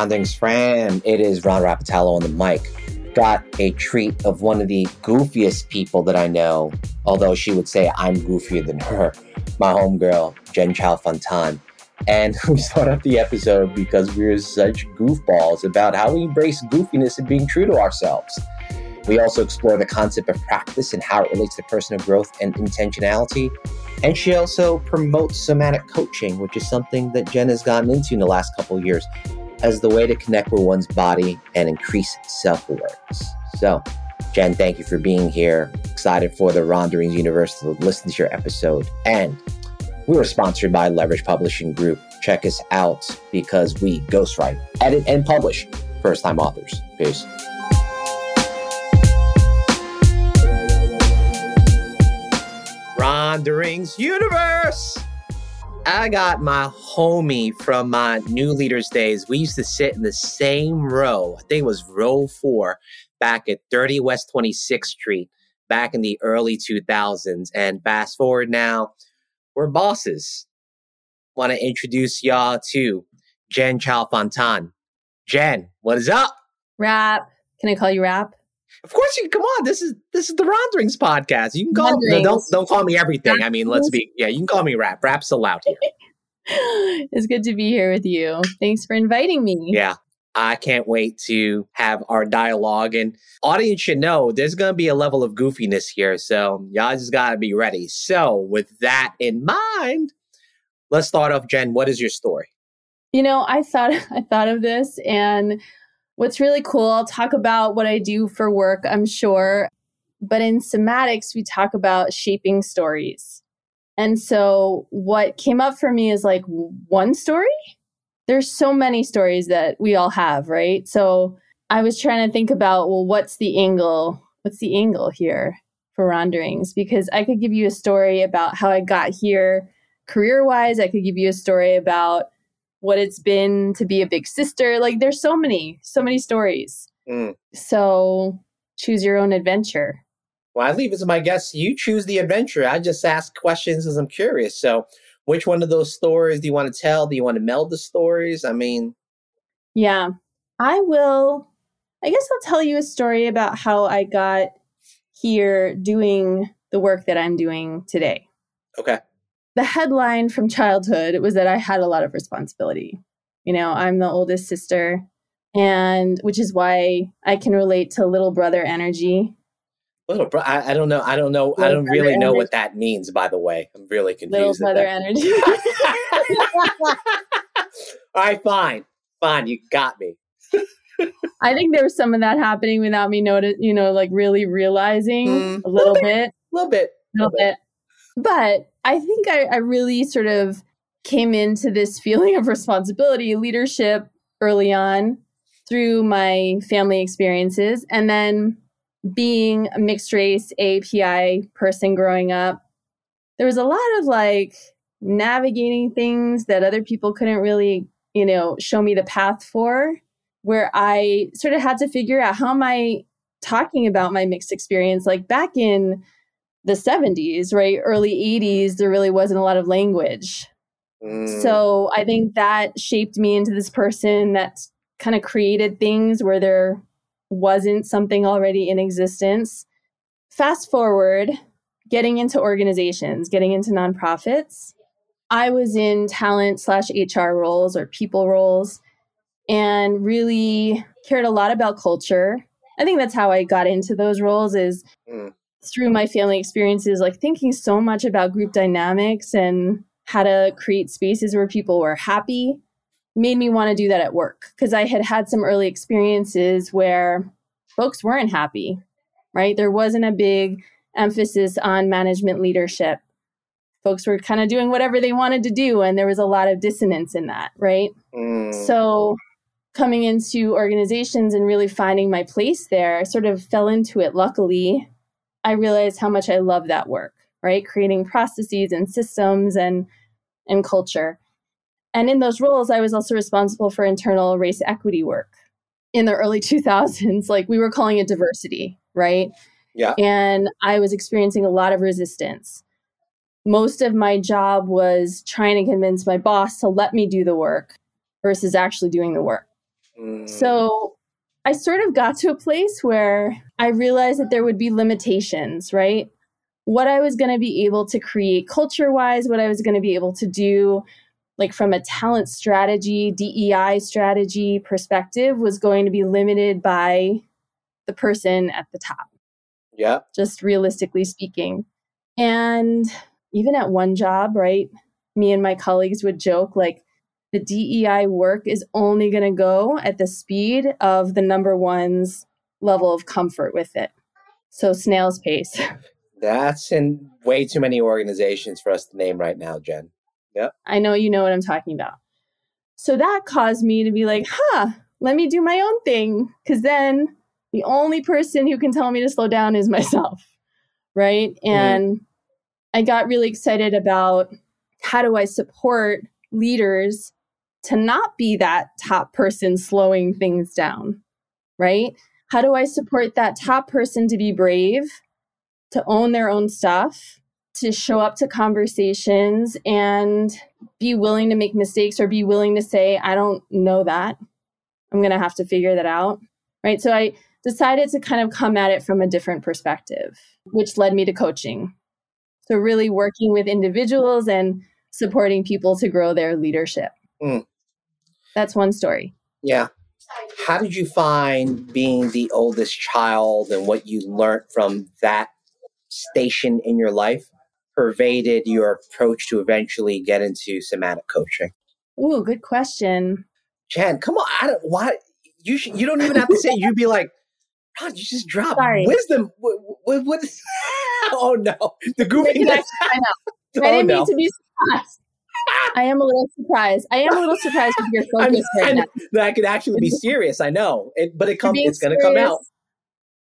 Ronderings fam, it is Ron Rapatalo on the mic. Got a treat of one of the goofiest people that I know, although she would say I'm goofier than her, my homegirl, Jen Chau Fontan. And we start off the episode because we're such goofballs about how we embrace goofiness and being true to ourselves. We also explore the concept of practice and how it relates to personal growth and intentionality. And she also promotes somatic coaching, which is something that Jen has gotten into in the last couple of years as the way to connect with one's body and increase self awareness. So, Jen, thank you for being here. Excited for the Ronderings Universe to listen to your episode. And we were sponsored by Leverage Publishing Group. Check us out because we ghostwrite, edit, and publish first time authors. Peace. Ronderings Universe. I got my homie from my new leaders days. We used to sit in the same row. I think it was row four back at 30 West 26th Street back in the early 2000s. And fast forward now, we're bosses. Want to introduce y'all to Jen Chau Fontan. Jen, what is up? Rap. Can I call you Rap? Of course you can. Come on, this is this is the Ronderings podcast. You can call no, don't don't call me everything. I mean, let's be yeah. You can call me Rap. Rap's allowed here. it's good to be here with you. Thanks for inviting me. Yeah, I can't wait to have our dialogue. And audience should know there's going to be a level of goofiness here. So y'all just got to be ready. So, with that in mind, let's start off. Jen, what is your story? You know, I thought I thought of this, and what's really cool. I'll talk about what I do for work. I'm sure, but in somatics, we talk about shaping stories. And so, what came up for me is like one story there's so many stories that we all have, right? So I was trying to think about, well, what's the angle? What's the angle here for Ronderings? Because I could give you a story about how I got here career wise. I could give you a story about what it's been to be a big sister. Like there's so many, so many stories. Mm. So choose your own adventure. Well, I leave it to my guests. You choose the adventure. I just ask questions as I'm curious. So which one of those stories do you want to tell? Do you want to meld the stories? I mean, yeah, I will. I guess I'll tell you a story about how I got here doing the work that I'm doing today. Okay. The headline from childhood was that I had a lot of responsibility. You know, I'm the oldest sister, and which is why I can relate to little brother energy Little bro, I, I, don't know. I don't know. Little I don't really know energy. what that means. By the way, I'm really confused. Little brother energy. All right, fine, fine. You got me. I think there was some of that happening without me notice. You know, like really realizing mm, a little, bit, bit, a little bit, a little bit. bit. But I think I, I really sort of came into this feeling of responsibility, leadership early on through my family experiences, and then being a mixed race API person growing up, there was a lot of like navigating things that other people couldn't really, you know, show me the path for, where I sort of had to figure out how am I talking about my mixed experience. Like back in the 70s, right, early 80s, there really wasn't a lot of language. Mm. So I think that shaped me into this person that kind of created things where there wasn't something already in existence. Fast forward, getting into organizations, getting into nonprofits. I was in talent slash HR roles or people roles and really cared a lot about culture. I think that's how I got into those roles is mm. Through my family experiences, like thinking so much about group dynamics and how to create spaces where people were happy made me want to do that at work because I had had some early experiences where folks weren't happy, right? There wasn't a big emphasis on management leadership. Folks were kind of doing whatever they wanted to do, and there was a lot of dissonance in that, right? Mm. So, coming into organizations and really finding my place there, I sort of fell into it. Luckily, I realized how much I love that work, right? Creating processes and systems and and culture. And in those roles, I was also responsible for internal race equity work. In the early 2000s, like we were calling it diversity, right? Yeah. And I was experiencing a lot of resistance. Most of my job was trying to convince my boss to let me do the work versus actually doing the work. Mm. So I sort of got to a place where I realized that there would be limitations, right? What I was going to be able to create culture wise, what I was going to be able to do, like from a talent strategy, DEI strategy perspective, was going to be limited by the person at the top. Yeah. Just realistically speaking. And even at one job, right? Me and my colleagues would joke like, the DEI work is only going to go at the speed of the number one's level of comfort with it. So snail's pace. That's in way too many organizations for us to name right now, Jen. Yep. I know you know what I'm talking about. So that caused me to be like, huh, let me do my own thing. Cause then the only person who can tell me to slow down is myself. Right. Mm-hmm. And mm. I got really excited about how do I support leaders to not be that top person slowing things down, right? How do I support that top person to be brave, to own their own stuff, to show up to conversations and be willing to make mistakes or be willing to say, I don't know that. I'm going to have to figure that out, right? So I decided to kind of come at it from a different perspective, which led me to coaching. So, really working with individuals and supporting people to grow their leadership. Mm. That's one story. Yeah. How did you find being the oldest child and what you learned from that station in your life pervaded your approach to eventually get into somatic coaching? Ooh, good question. Jen, come on. I don't why you should, you don't even have to say you'd be like, Ron, you just dropped Sorry. wisdom. What, what, what is, oh no. The goofy I know. Oh, I didn't oh, no. mean to be surprised. I am a little surprised. I am a little surprised with your focus right now. That could actually be serious. I know, it, but it comes. It's going to come out.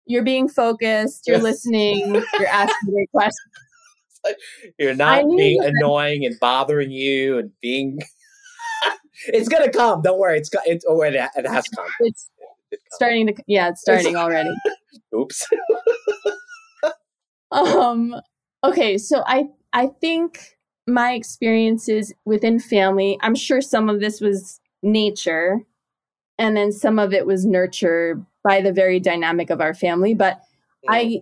You're being focused. You're listening. You're asking great questions. You're not being annoying and bothering you and being. it's gonna come. Don't worry. It's it's oh, it, it has come. It's it starting to. Yeah, it's starting already. Oops. um. Okay, so I I think my experiences within family, I'm sure some of this was nature and then some of it was nurture by the very dynamic of our family. But yeah. I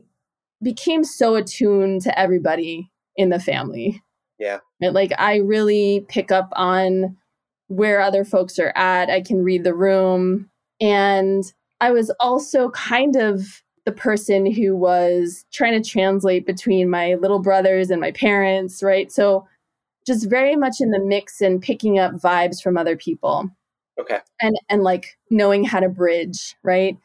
became so attuned to everybody in the family. Yeah. Like I really pick up on where other folks are at. I can read the room. And I was also kind of the person who was trying to translate between my little brothers and my parents, right? So just very much in the mix and picking up vibes from other people. Okay. And and like knowing how to bridge, right?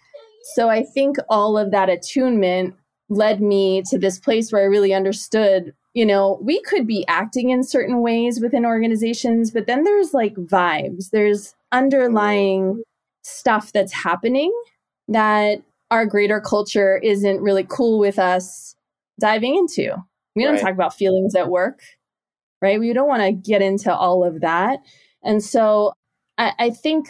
So I think all of that attunement led me to this place where I really understood, you know, we could be acting in certain ways within organizations, but then there's like vibes. There's underlying stuff that's happening that our greater culture isn't really cool with us diving into. We don't right. talk about feelings at work right? We don't want to get into all of that. And so I, I think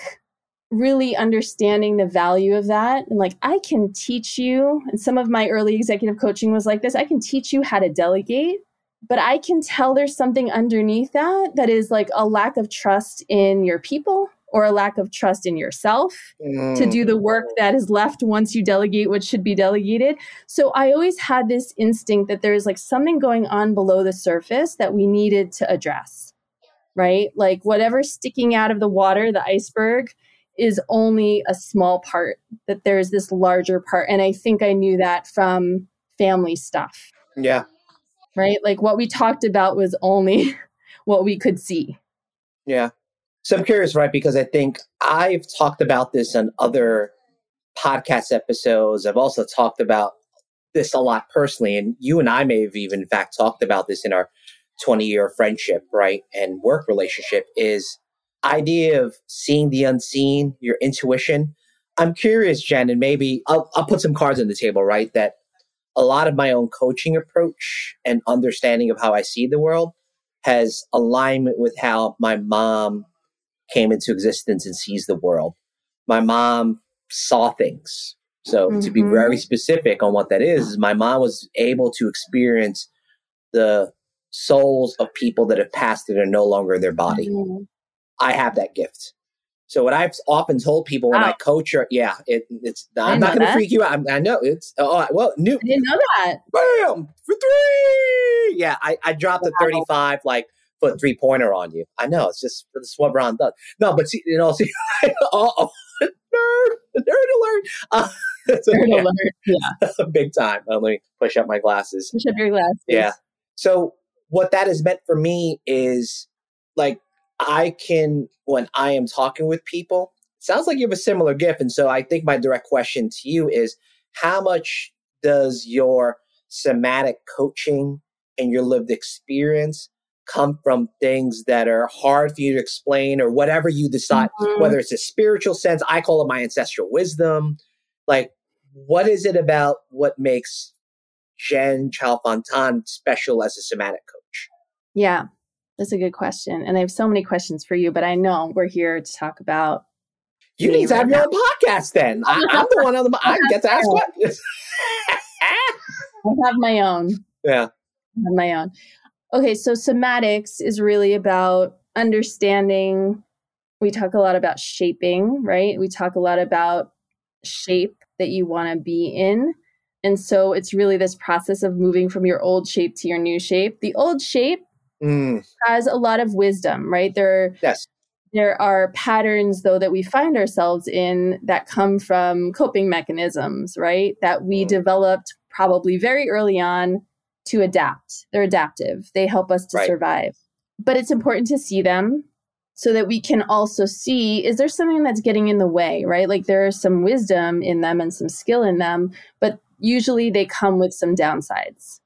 really understanding the value of that and like I can teach you, and some of my early executive coaching was like this I can teach you how to delegate, but I can tell there's something underneath that that is like a lack of trust in your people or a lack of trust in yourself mm. to do the work mm. that is left once you delegate what should be delegated. So I always had this instinct that there's like something going on below the surface that we needed to address, right? Like whatever's sticking out of the water, the iceberg, is only a small part, that there's this larger part. And I think I knew that from family stuff. Yeah. Right? Like what we talked about was only what we could see. Yeah. So I'm curious, right? Because I think I've talked about this on other podcast episodes. I've also talked about this a lot personally. And you and I may have even, in fact, talked about this in our 20 year friendship, right? And work relationship is idea of seeing the unseen, your intuition. I'm curious, Jen, and maybe I'll, I'll put some cards on the table, right? That a lot of my own coaching approach and understanding of how I see the world has alignment with how my mom came into existence and sees the world. My mom saw things. So mm-hmm. to be very mm-hmm. specific on what that is, is my mom was able to experience the souls of people that have passed and are no longer in their body. Mm-hmm. I have that gift. So what I've often told people when wow. I coach, or yeah, it, it's I'm not going to freak you out. i i know it's oh well, new. I didn't know that. Bam for three. Yeah, I, I dropped wow. a 35 like foot three pointer on you. I know it's just that's what Ron does. No, but see, you know, see, oh, nerd, nerd alert. Uh, so, nerd yeah, alert. Yeah, big time. Let me push up my glasses. Push up your glasses. Yeah. So what that has meant for me is like I can when I am talking with people. Sounds like you have a similar gift, and so I think my direct question to you is: How much does your somatic coaching and your lived experience come from things that are hard for you to explain or whatever you decide, mm-hmm. whether it's a spiritual sense, I call it my ancestral wisdom. Like, what is it about what makes Jen Chau Fontan special as a somatic coach? Yeah, that's a good question. And I have so many questions for you, but I know we're here to talk about. You need to have your own podcast then. I, am the one on the. I get to ask questions. I have my own. Yeah. I have my own. Okay, so somatics is really about understanding. We talk a lot about shaping, right? We talk a lot about shape that you want to be in. And so it's really this process of moving from your old shape to your new shape. The old shape mm. has a lot of wisdom, right? There, yes. there are patterns, though, that we find ourselves in that come from coping mechanisms, right? That we mm. developed probably very early on to adapt. They're adaptive, they help us to right. survive. But it's important to see them so that we can also see is there something that's getting in the way, right? Like there is some wisdom in them and some skill in them, but usually they come with some downsides,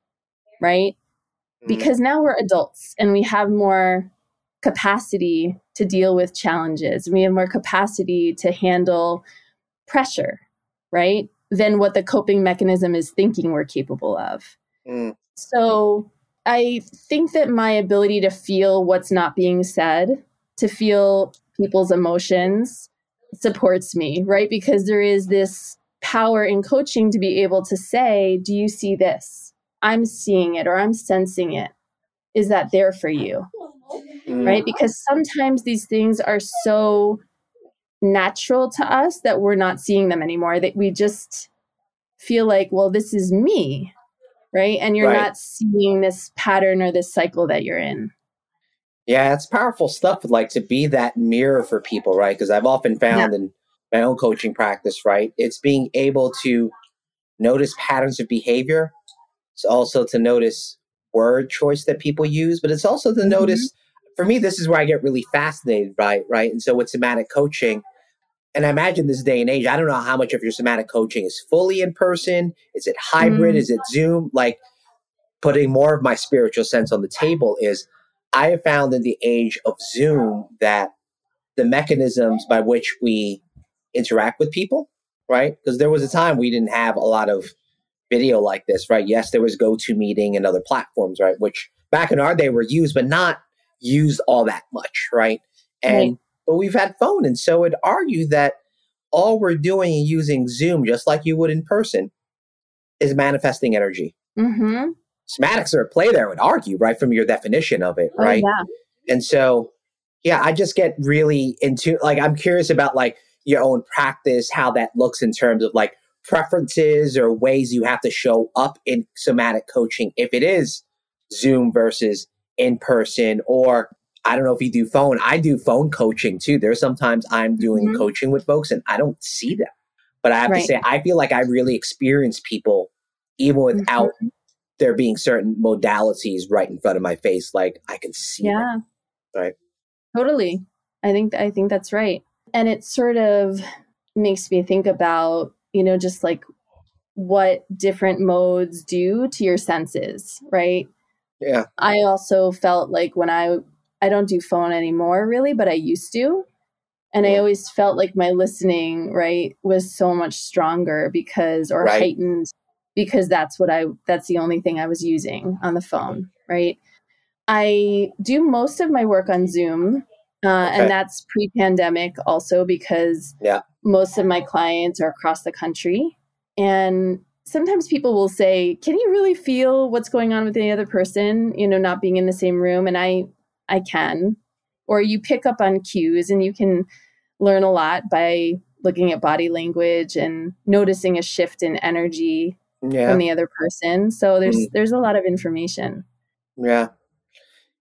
right? Mm-hmm. Because now we're adults and we have more capacity to deal with challenges. We have more capacity to handle pressure, right? Than what the coping mechanism is thinking we're capable of. Mm. So I think that my ability to feel what's not being said, to feel people's emotions, supports me, right? Because there is this power in coaching to be able to say, Do you see this? I'm seeing it or I'm sensing it. Is that there for you? Mm. Right? Because sometimes these things are so natural to us that we're not seeing them anymore, that we just feel like, well, this is me right? And you're right. not seeing this pattern or this cycle that you're in. Yeah, it's powerful stuff. Like to be that mirror for people, right? Because I've often found yeah. in my own coaching practice, right? It's being able to notice patterns of behavior. It's also to notice word choice that people use, but it's also to mm-hmm. notice. For me, this is where I get really fascinated by, right? And so with somatic coaching, and I imagine this day and age, I don't know how much of your somatic coaching is fully in person. Is it hybrid? Mm. Is it Zoom? Like putting more of my spiritual sense on the table is I have found in the age of Zoom that the mechanisms by which we interact with people, right? Because there was a time we didn't have a lot of video like this, right? Yes, there was GoToMeeting and other platforms, right? Which back in our day were used, but not used all that much, right? And right but we've had phone. And so it argue that all we're doing using Zoom, just like you would in person, is manifesting energy. Mm-hmm. Somatics are at play there, I would argue, right, from your definition of it, oh, right? Yeah. And so, yeah, I just get really into, like, I'm curious about, like, your own practice, how that looks in terms of, like, preferences or ways you have to show up in somatic coaching if it is Zoom versus in person or I don't know if you do phone. I do phone coaching too. There's sometimes I'm doing mm-hmm. coaching with folks and I don't see them. But I have right. to say, I feel like I really experience people even without mm-hmm. there being certain modalities right in front of my face. Like I can see. Yeah. Them, right. Totally. I think I think that's right. And it sort of makes me think about, you know, just like what different modes do to your senses, right? Yeah. I also felt like when I I don't do phone anymore really, but I used to. And I always felt like my listening, right, was so much stronger because, or right. heightened because that's what I, that's the only thing I was using on the phone, right? I do most of my work on Zoom. Uh, okay. And that's pre pandemic also because yeah. most of my clients are across the country. And sometimes people will say, Can you really feel what's going on with the other person, you know, not being in the same room? And I I can. Or you pick up on cues and you can learn a lot by looking at body language and noticing a shift in energy Yeah. from the other person. So there's Mhm. there's a lot of information. Yeah.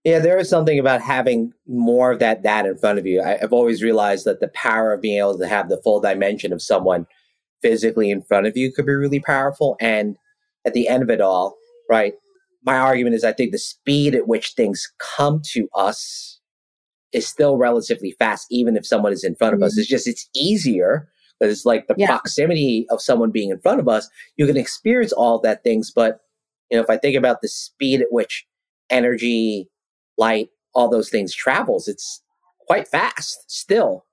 Yeah, there is something about having more of that data in front of you. I, I've always realized that the power of being able to have the full dimension of someone physically in front of you could be really powerful. And at the end of it all, right, my argument is I think the speed at which things come to us is still relatively fast, even if someone is in front of us. Mm-hmm. It's just, it's easier because it's like the Yeah. proximity of someone being in front of us. You can experience all that things, but you know, if I think about the speed at which energy, light, all those things travels, it's quite fast still,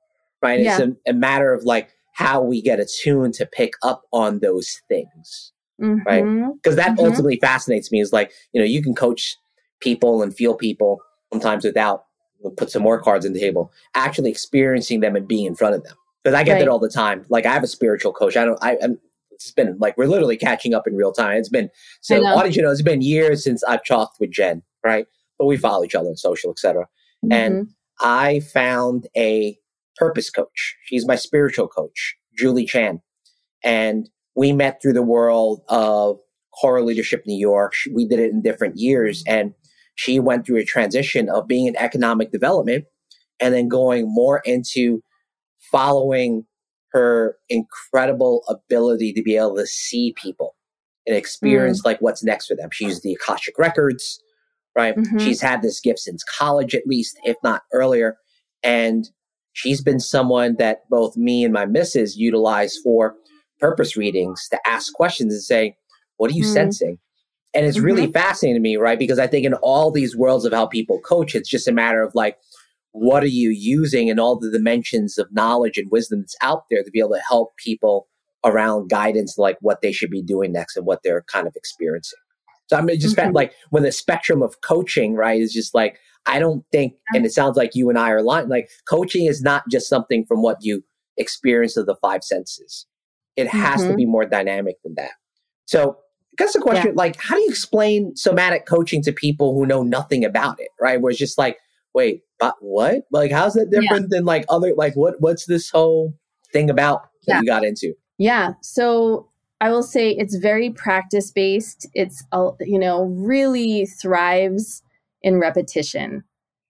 right? Yeah. It's a, a matter of like how we get attuned to pick up on those things Right. Mhm. because that Mhm. ultimately fascinates me is like you know you can coach people and feel people sometimes without we'll put some more cards on the table actually experiencing them and being in front of them because i get Right. that all the time like i have a spiritual coach i don't i am it's been like we're literally catching up in real time it's been so know. audience you know it's been years since i've talked with jen right but we follow each other on social etc and Mhm. I found a purpose coach. She's my spiritual coach, Julie Chan. And we met through the world of Coro Leadership New York. We did it in different years. And she went through a transition of being in economic development and then going more into following her incredible ability to be able to see people and experience like what's next for them. She used the Akashic Records, right? Mhm. She's had this gift since college, at least, if not earlier. And she's been someone that both me and my missus utilize for purpose readings to ask questions and say, What are you Mm. sensing? And it's really fascinating to me, right? Because I think in all these worlds of how people coach, it's just a matter of like, what are you using and all the dimensions of knowledge and wisdom that's out there to be able to help people around guidance, like what they should be doing next and what they're kind of experiencing. So I'm just felt Mhm. like when the spectrum of coaching, right, is just like, I don't think, and it sounds like you and I are aligned, like coaching is not just something from what you experience of the five senses. It has to Mhm. be more dynamic than that. So I guess the question, like, how do you explain somatic coaching to people who know nothing about it, right? Where it's just like, wait, but what? Like, how's that Yeah. different than like other, like, what? what's this whole thing about that Yeah. you got into? Yeah. So I will say it's very practice based. It's, you know, really thrives in repetition.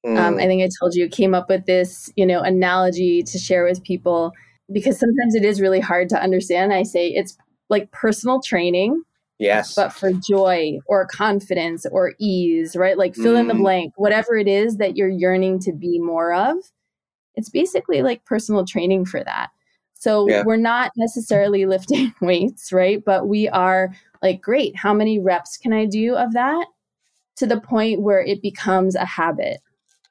Um, Mm, I think I told you came up with this, you know, analogy to share with people because sometimes it is really hard to understand. I say it's like personal training, yes. but for joy or confidence or ease, right? Like fill in the Mm. blank, whatever it is that you're yearning to be more of. It's basically like personal training for that. So Yeah. we're not necessarily lifting weights, right? But we are like, great, how many reps can I do of that? To the point where it becomes a habit,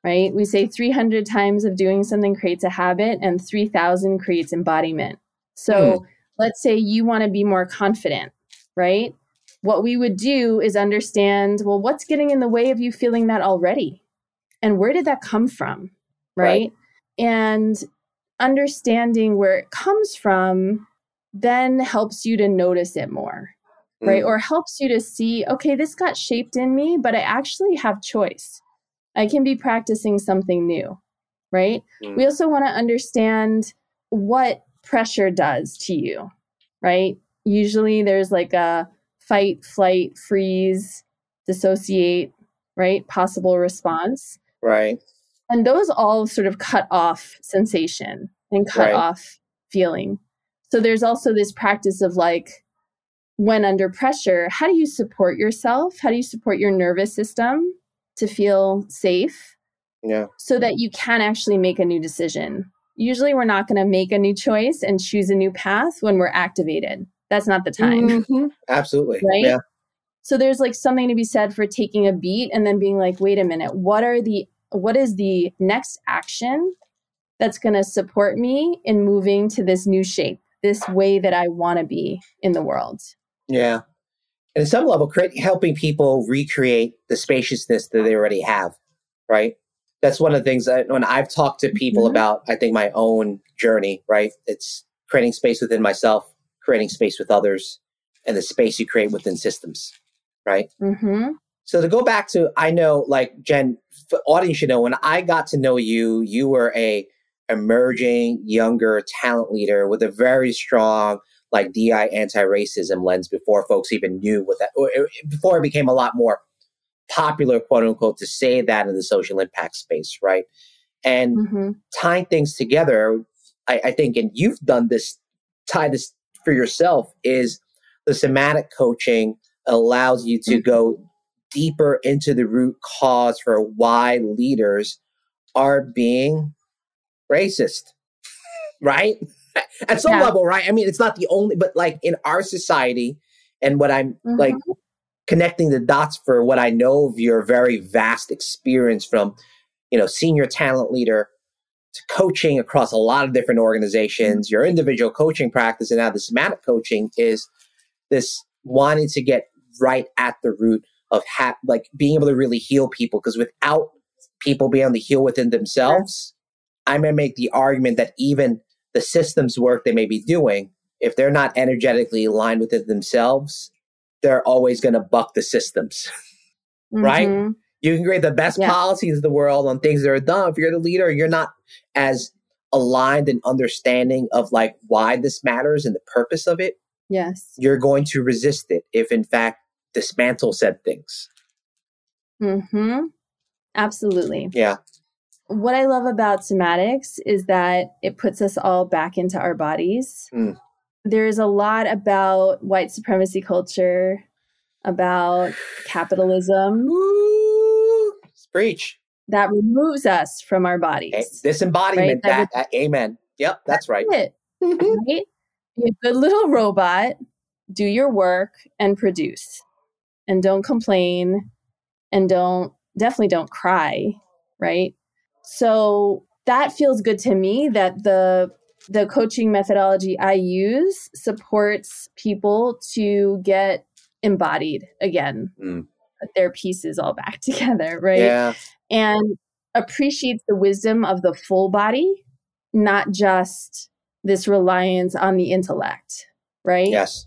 right? We say 300 times of doing something creates a habit and 3000 creates embodiment. So let's say you want to be more confident, right? What we would do is understand, well, what's getting in the way of you feeling that already? And where did that come from? Right. Right. And understanding where it comes from then helps you to notice it more, right? Mm, Or helps you to see, okay, this got shaped in me, but I actually have choice. I can be practicing something new, right? Mm. We also want to understand what pressure does to you, right? Usually there's like a fight, flight, freeze, dissociate, right? Possible response. right. And those all sort of cut off sensation and cut Right. off feeling. So there's also this practice of like, when under pressure, how do you support yourself? How do you support your nervous system to feel safe Yeah. so that you can actually make a new decision? Usually, we're not going to make a new choice and choose a new path when we're activated. That's not the time. Mhm. Absolutely. Right? Yeah. So there's like something to be said for taking a beat and then being like, wait a minute, what are the what is the next action that's going to support me in moving to this new shape, this way that I want to be in the world? Yeah. And at some level, create, helping people recreate the spaciousness that they already have, right? That's one of the things that when I've talked to people Mhm. about, I think my own journey, right? It's creating space within myself, creating space with others, and the space you create within systems, right? Mm-hmm. So to go back to, I know, like Jen, audience should know, when I got to know you, you were a emerging younger talent leader with a very strong like DEI anti-racism lens before folks even knew what that or before it became a lot more popular quote unquote to say that in the social impact space right and mm-hmm. tying things together I, I think and you've done this tie this for yourself is the somatic coaching allows you to mm-hmm. go deeper into the root cause for why leaders are being racist, right? At some yeah. level, right? I mean, it's not the only, but like in our society, and what I'm mm-hmm. like connecting the dots for what I know of your very vast experience from, you know, senior talent leader to coaching across a lot of different organizations, your individual coaching practice, and now the somatic coaching is this wanting to get right at the root of ha- like being able to really heal people because without people being able to heal within themselves i may make the argument that even the systems work they may be doing if they're not energetically aligned within themselves they're always going to buck the systems right mm-hmm. you can create the best yeah. policies in the world on things that are done if you're the leader you're not as aligned and understanding of like why this matters and the purpose of it yes you're going to resist it if in fact dismantle said things. Hmm. Absolutely. Yeah. What I love about somatics is that it puts us all back into our bodies. Mm. There's a lot about white supremacy culture, about capitalism. Ooh, preach. That removes us from our bodies. This embodiment, right? that, that, amen. Yep, that's, that's right. It, right? Be a good little robot, do your work, and produce and don't complain and don't definitely don't cry, right? So that feels good to me that the the coaching methodology I use supports people to get embodied again. Mm. Their pieces all back together, right? Yeah. And appreciates the wisdom of the full body, not just this reliance on the intellect, right? Yes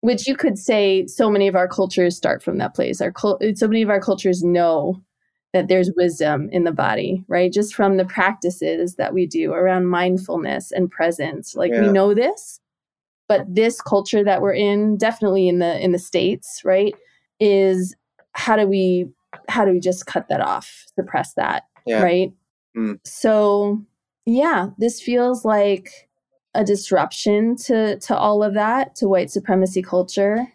which you could say so many of our cultures start from that place. Our so many of our cultures know that there's wisdom in the body, right? Just from the practices that we do around mindfulness and presence. Like yeah. we know this, but this culture that we're in, definitely in the in the states, right, is how do we how do we just cut that off, suppress that, yeah. right? Mm. So, yeah, this feels like a disruption to to all of that to white supremacy culture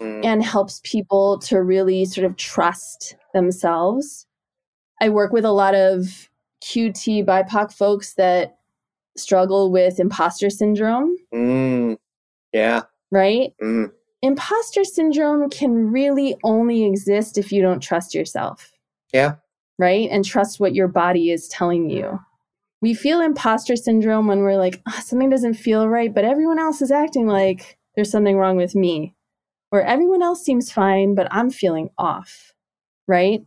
mm. and helps people to really sort of trust themselves i work with a lot of qt bipoc folks that struggle with imposter syndrome mm. yeah right mm. imposter syndrome can really only exist if you don't trust yourself yeah right and trust what your body is telling you we feel imposter syndrome when we're like, oh, something doesn't feel right, but everyone else is acting like there's something wrong with me. Or everyone else seems fine, but I'm feeling off. Right.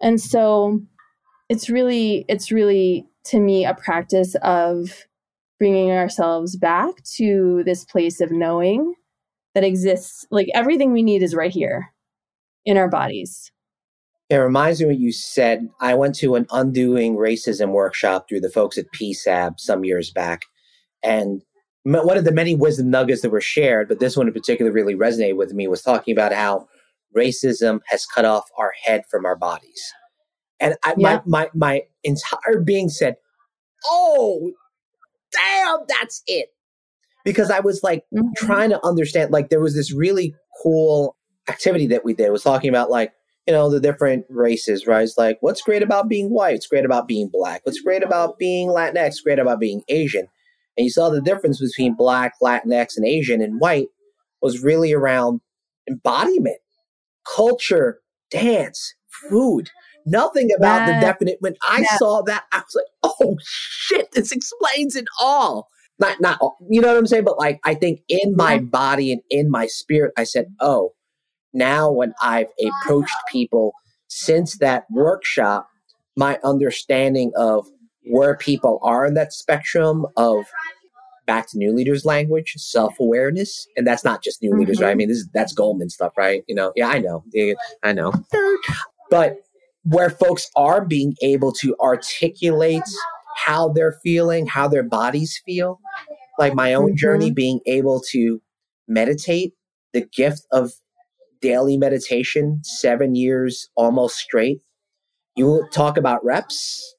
And so it's really, it's really to me a practice of bringing ourselves back to this place of knowing that exists. Like everything we need is right here in our bodies. It reminds me what you said. I went to an undoing racism workshop through the folks at PISAB some years back. And one of the many wisdom nuggets that were shared, but this one in particular really resonated with me, was talking about how racism has cut off our head from our bodies. And I, yeah. my, my, my entire being said, Oh, damn, that's it. Because I was like mm-hmm. trying to understand, like, there was this really cool activity that we did. It was talking about, like, you know, the different races, right? It's like, what's great about being white? It's great about being black. What's great about being Latinx? Great about being Asian. And you saw the difference between black, Latinx, and Asian and white was really around embodiment, culture, dance, food. Nothing about yeah. the definite. When I yeah. saw that, I was like, oh shit, this explains it all. Not, not, you know what I'm saying? But like, I think in my body and in my spirit, I said, oh, now when I've approached people since that workshop, my understanding of where people are in that spectrum of back to new leaders language, self awareness, and that's not just new mm-hmm. leaders, right? I mm-hmm. mean, this is that's Goleman stuff, right? You know, yeah, I know, I know, but where folks are being able to articulate how they're feeling, how their bodies feel. Like my own mm-hmm. journey, being able to meditate, the gift of daily meditation, seven years almost straight. You talk about reps.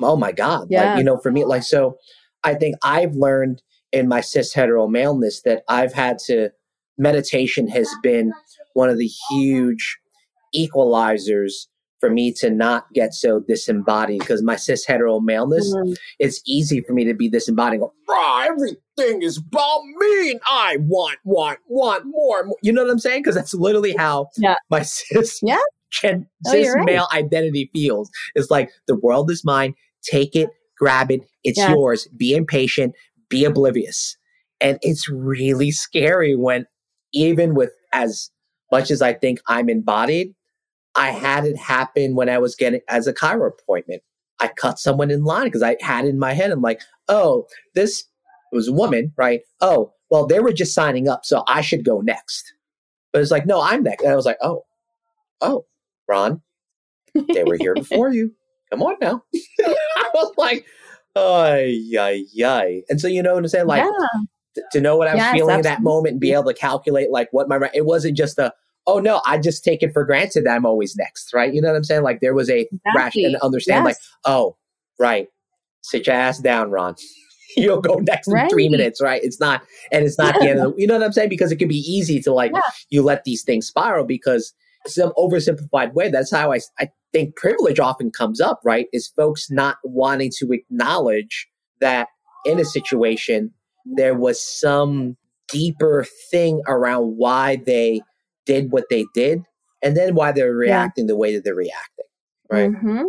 Oh my God. Yeah. Like, you know, for me, like, so I think I've learned in my cis hetero maleness that I've had to, meditation has been one of the huge equalizers for me to not get so disembodied because my cis hetero maleness, mm-hmm. it's easy for me to be disembodied. Go, everything is about me, and I want, want, want more. more. You know what I'm saying? Because that's literally how yeah. my cis, yeah. Gen, oh, cis right. male identity feels. It's like the world is mine. Take it, grab it. It's yeah. yours. Be impatient. Be oblivious. And it's really scary when, even with as much as I think I'm embodied, I had it happen when I was getting as a chiro appointment. I cut someone in line because I had in my head, I'm like, oh, this was a woman, right? Oh, well, they were just signing up, so I should go next. But it's like, no, I'm next. And I was like, oh, oh, Ron, they were here before you. Come on now. I was like, ay, ay, ay. And so, you know what I'm saying? Like, yeah. t- to know what I was yes, feeling absolutely. in that moment and be able to calculate, like, what my, it wasn't just a, oh no, I just take it for granted that I'm always next, right? You know what I'm saying? Like there was a exactly. rational understand, yes. like, oh, right. Sit your ass down, Ron. You'll go next right. in three minutes, right? It's not, and it's not yeah. the end of the, you know what I'm saying? Because it can be easy to like, yeah. you let these things spiral because some oversimplified way. That's how I, I think privilege often comes up, right? Is folks not wanting to acknowledge that in a situation, there was some deeper thing around why they did what they did and then why they're reacting yeah. the way that they're reacting. Right. Mm-hmm.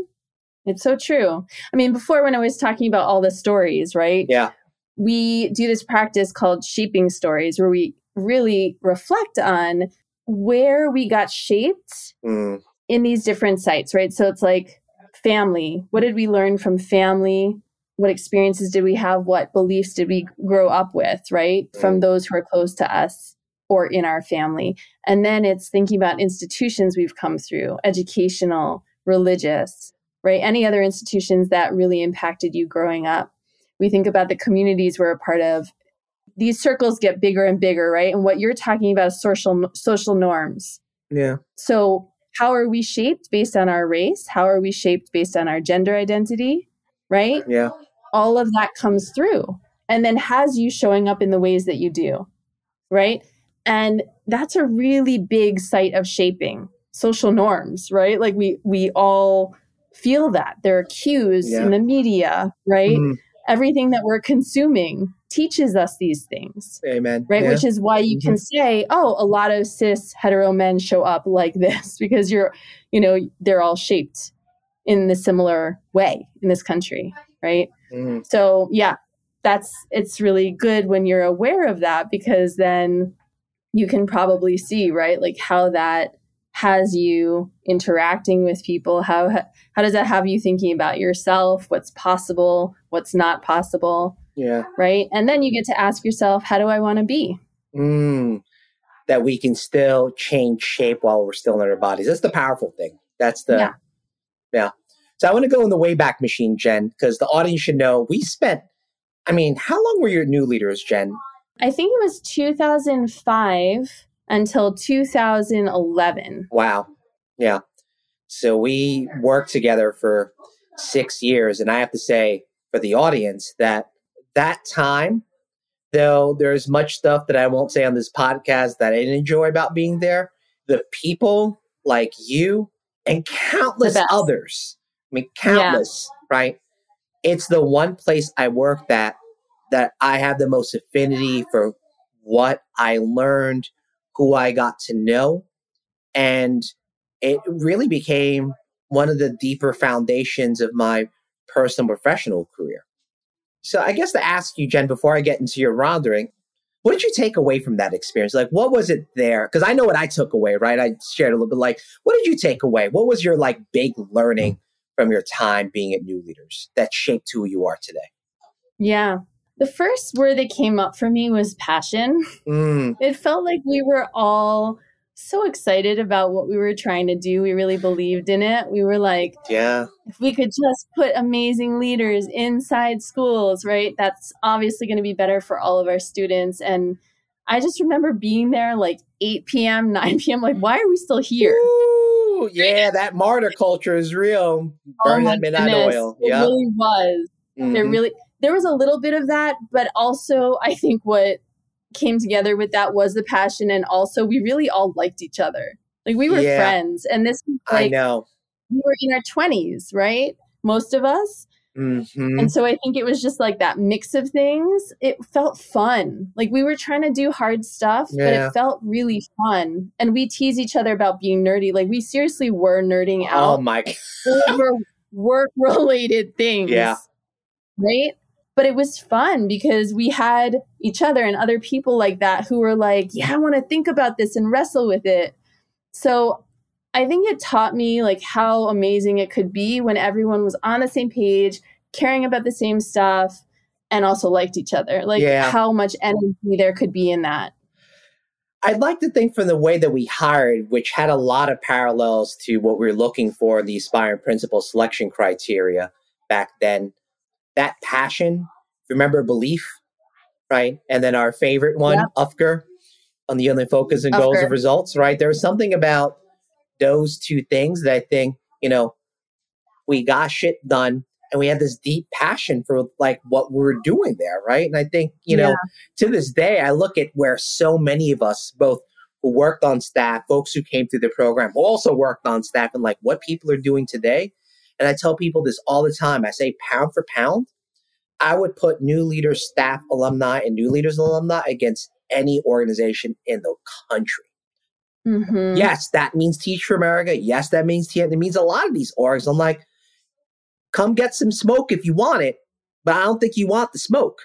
It's so true. I mean, before when I was talking about all the stories, right? Yeah. We do this practice called shaping stories where we really reflect on where we got shaped mm. in these different sites, right? So it's like family. What did we learn from family? What experiences did we have? What beliefs did we grow up with, right? Mm. From those who are close to us or in our family. And then it's thinking about institutions we've come through, educational, religious, right? Any other institutions that really impacted you growing up. We think about the communities we're a part of. These circles get bigger and bigger, right? And what you're talking about is social social norms. Yeah. So how are we shaped based on our race? How are we shaped based on our gender identity? Right? Yeah. All of that comes through and then has you showing up in the ways that you do. Right? And that's a really big site of shaping social norms, right? Like we we all feel that. There are cues yeah. in the media, right? Mm-hmm. Everything that we're consuming teaches us these things. Amen. Right? Yeah. Which is why you mm-hmm. can say, oh, a lot of cis hetero men show up like this because you're, you know, they're all shaped in the similar way in this country, right? Mm-hmm. So, yeah, that's it's really good when you're aware of that because then you can probably see, right? Like how that has you interacting with people. How how does that have you thinking about yourself? What's possible? What's not possible? Yeah. Right. And then you get to ask yourself, how do I want to be? Mm, that we can still change shape while we're still in our bodies. That's the powerful thing. That's the yeah. yeah. So I want to go in the Wayback Machine, Jen, because the audience should know we spent. I mean, how long were your new leaders, Jen? I think it was 2005 until 2011. Wow. Yeah. So we worked together for six years. And I have to say for the audience that that time, though there's much stuff that I won't say on this podcast that I didn't enjoy about being there, the people like you and countless others, I mean, countless, yeah. right? It's the one place I worked at that I have the most affinity for what I learned, who I got to know. And it really became one of the deeper foundations of my personal professional career. So I guess to ask you, Jen, before I get into your roundering, what did you take away from that experience? Like, what was it there? Because I know what I took away, right? I shared a little bit. Like, what did you take away? What was your like big learning mm. from your time being at New Leaders that shaped who you are today? Yeah, the first word that came up for me was passion. Mm. It felt like we were all so excited about what we were trying to do. We really believed in it. We were like, yeah, if we could just put amazing leaders inside schools, right? That's obviously going to be better for all of our students. And I just remember being there like 8 p.m., 9 p.m. Like, why are we still here? Ooh, yeah, that martyr culture is real. Burn oh that midnight goodness. oil. It Yeah. really was. Mhm. There really there was a little bit of that, but also I think what came together with that was the passion and also we really all liked each other. Like we were Yeah. friends and this was I like know. we were in our 20s, right? Most of us. Mhm. And so I think it was just like that mix of things. It felt fun. Like we were trying to do hard stuff, but it felt really fun. And we tease each other about being nerdy. Like we seriously were nerding out. Oh out my. over work related things. Yeah. Right? But it was fun because we had each other and other people like that who were like, yeah, I want to think about this and wrestle with it. So I think it taught me like how amazing it could be when everyone was on the same page, caring about the same stuff, and also liked each other. Like Yeah. how much energy there could be in that. I'd like to think from the way that we hired, which had a lot of parallels to what we were looking for in the aspiring principal selection criteria back then. That passion, remember belief, right? And then our favorite one, Yep. UFGR, on the only focus and goals of results, right? There was something about those two things that I think, you know, we got shit done and we had this deep passion for like what we were doing there, right? And I think, you know, Yeah. to this day, I look at where so many of us, both who worked on staff, folks who came through the program, who also worked on staff, and like what people are doing today. And I tell people this all the time. I say, pound for pound, I would put new leaders, staff, alumni, and new leaders, alumni against any organization in the country. Mhm. Yes, that means Teach for America. Yes, that means T- it means a lot of these orgs. I'm like, come get some smoke if you want it, but I don't think you want the smoke.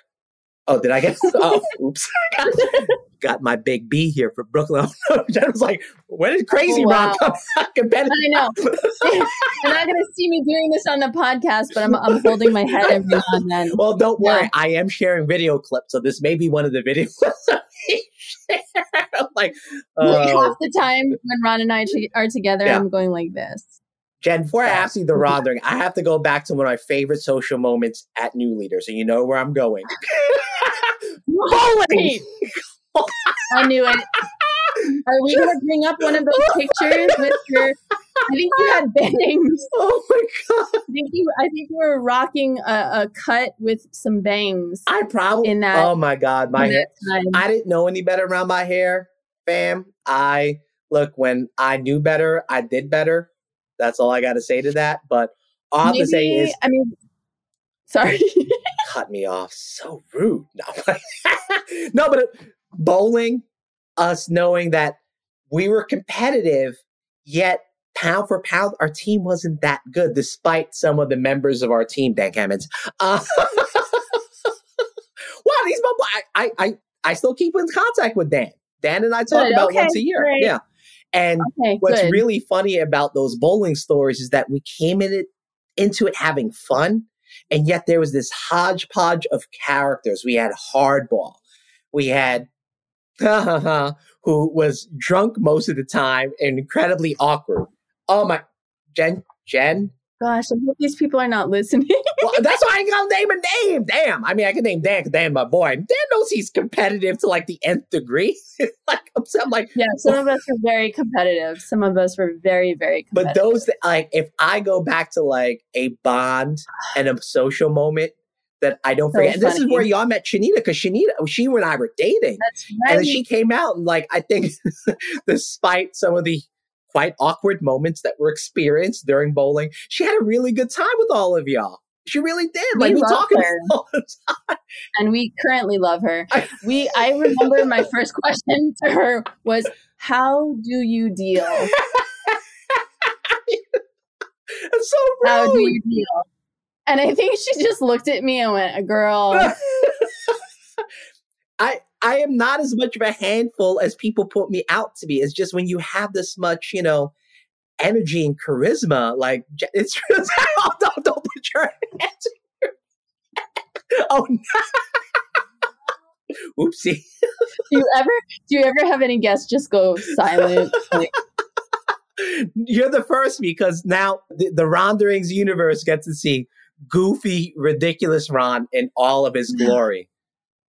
Oh, did I get? oh, oops. Got my big B here for Brooklyn. Jen was like, when did Crazy Oh, Ron wow. come back? I know. You're not going to see me doing this on the podcast, but I'm, I'm holding my head every now and then. Well, don't Yeah. worry. I am sharing video clips, so this may be one of the video clips. that we share. I'm like, oh. Uh, half the time when Ron and I are together, Yeah. I'm going like this. Jen, before I ask you the Ron thing, I have to go back to one of my favorite social moments at New Leaders, and you know where I'm going. Bowling. I knew it. Are we going to bring up one of those pictures with your? I think you had bangs. Oh my god! I think you. I think you were rocking a, a cut with some bangs I probably. In that- oh my god, my hair. time. I didn't know any better around my hair, fam. I look when I knew better, I did better. That's all I got to say to that. But all I have to say is, I mean, sorry. cut me off. So rude. No, no, but bowling, us knowing that we were competitive, yet pound for pound, our team wasn't that good, despite some of the members of our team, Dan Cammons. Uh, wow, these I, I, I still keep in contact with Dan. Dan and I talk Good, about okay, once a year. great. Yeah. And Okay, what's good. really funny about those bowling stories is that we came in it into it having fun and yet there was this hodgepodge of characters we had hardball we had who was drunk most of the time and incredibly awkward oh my jen jen Gosh, I hope these people are not listening. well, that's why I ain't gonna name a name. Damn. I mean, I can name Dan because Dan my boy. Dan knows he's competitive to like the nth degree. like I'm, I'm like, yeah, some of us are very competitive. Some of us were very, very competitive. But those that like, if I go back to like a bond and a social moment that I don't So forget, and this is where y'all met Shanita because Shanita, she and I were dating, That's and she came out and like I think, despite some of the quite awkward moments that were experienced during bowling, she had a really good time with all of y'all. She really did. We Like we talking her. all the time. and we currently love her. We I remember my first question to her was how do you deal? So rude. How do you deal? And I think she just looked at me and went, "Girl, I I am not as much of a handful as people put me out to be. It's just when you have this much, you know, energy and charisma, like it's just oh, don't, don't put your hands. oh, no. Oopsie. do you ever do you ever have any guests just go silent? Like, You're the first because now the, the Ronderings universe gets to see goofy, ridiculous Ron in all of his glory.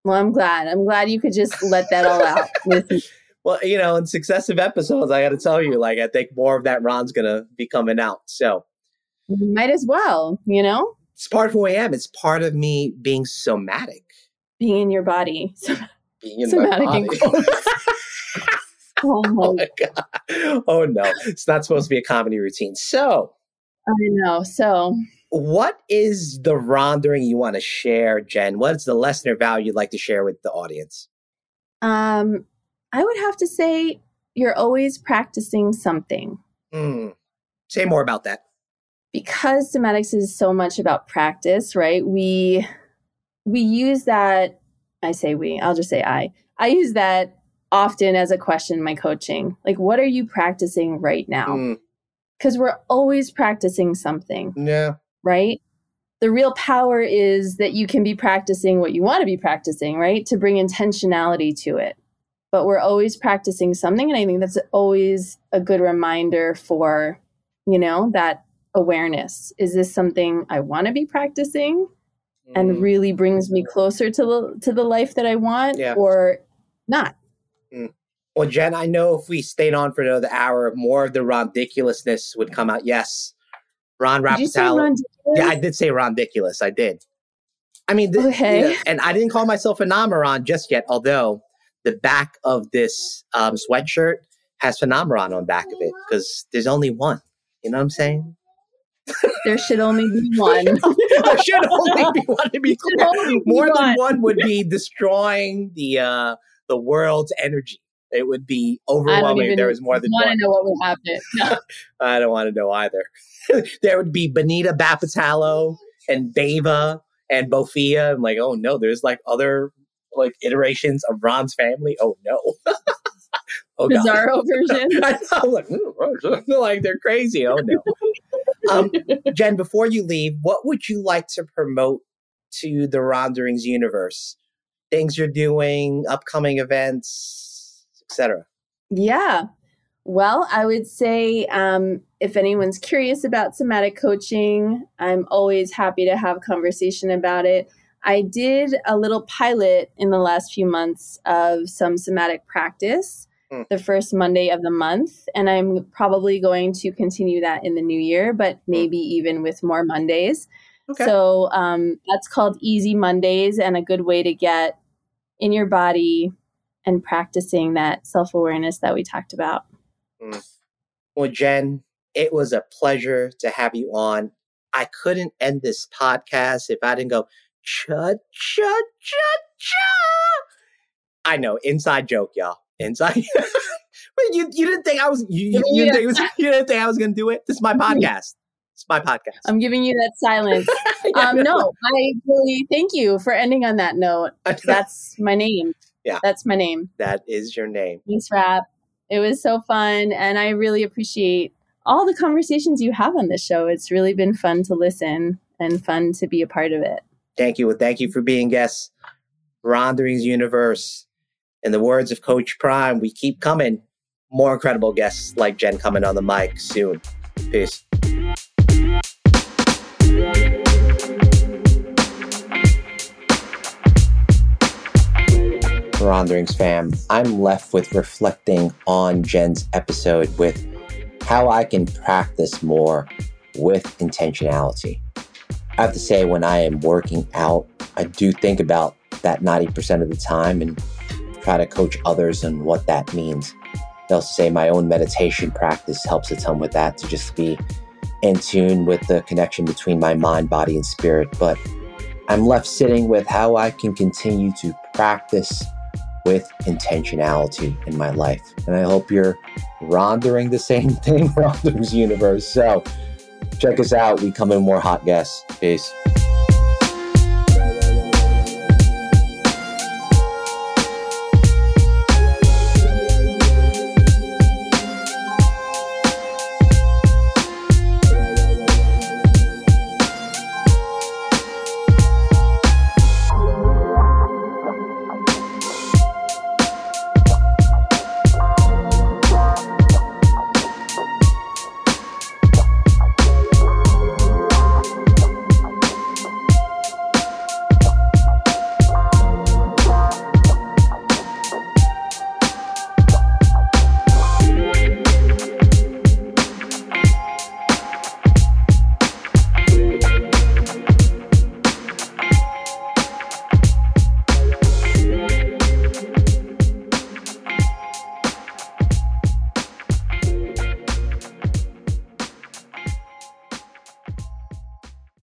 well, I'm glad. I'm glad you could just let that all out. With, Well, you know, in successive episodes, I got to tell you, like, I think more of that Ron's going to be coming out. So might as well, you know, it's part of who I am. It's part of me being somatic. being in your body. So, Being in Somatic my in body. oh my oh my God. Oh no. It's not supposed to be a comedy routine. So, I know. So what is the Rondering you want to share, Jen? What is the lesson or value you'd like to share with the audience? um I would have to say you're always practicing something. Hmm. Say more about that. because somatics is so much about practice right we we use that i say we i'll just say i i use that often as a question in my coaching like what are you practicing right now Hmm. because we're always practicing something Yeah. Right the real power is that you can be practicing what you want to be practicing right to bring intentionality to it but we're always practicing something and i think that's always a good reminder for you know that awareness is this something i want to be practicing and Hmm. really brings me closer to the to the life that i want Yeah. or not Well, Jen, I know if we stayed on for another hour, more of the ridiculousness would come out. Yes. Ron did you say Rapatalo. Ron Yeah, I did say rondiculous. I did. I mean, th- Okay. yeah, and I didn't call myself a Phenomeron just yet, although the back of this um, sweatshirt has Phenomeron on the back of it because there's only one. You know what I'm saying? there should only be one there should only be one to be clear. only be More than one. one would be destroying the uh, the world's energy. It would be overwhelming if there was more than want to one. know what would happen No. I don't want to know either. there would be Benita Bapatalo and Bava and Bofia. I'm like, oh no, there's like other like iterations of Ron's family. Oh no. oh god. bizarro version I know, I'm like, "Mm, like they're crazy. Oh no. Um, Jen, before you leave, what would you like to promote to the Ronderings universe? Things you're doing, upcoming events, etc. Yeah. Well, I would say um, if anyone's curious about somatic coaching, I'm always happy to have a conversation about it. I did a little pilot in the last few months of some somatic practice Hmm. the first Monday of the month, and I'm probably going to continue that in the new year, but maybe even with more Mondays. Okay. So um, that's called Easy Mondays, and a good way to get in your body and practicing that self awareness that we talked about. Well, Jen, it was a pleasure to have you on. I couldn't end this podcast if I didn't go cha cha cha cha. I know, inside joke, y'all. Inside. but you you didn't think I was you, you, you didn't think was, you didn't think I was gonna do it? This is my podcast. It's my podcast. I'm giving you that silence. Yeah, um, no, I really thank you for ending on that note. That's my name. Yeah. That's my name. that is your name. Thanks, Rap. It was so fun. And I really appreciate all the conversations you have on this show. It's really been fun to listen and fun to be a part of it. Thank you. Well, thank you for being guests. Ronderings Universe. In the words of Coach Prime, we keep coming. More incredible guests like Jen coming on the mic soon. Peace. Ronderings fam, I'm left with reflecting on Jen's episode with how I can practice more with intentionality. I have to say, when I am working out, I do think about that 90% of the time and try to coach others on what that means. They'll say my own meditation practice helps a ton with that to just be in tune with the connection between my mind, body, and spirit. But I'm left sitting with how I can continue to practice with intentionality in my life. And I hope you're rondering the same thing, Ronderings Universe. So check us out. We come in more hot guests. Peace.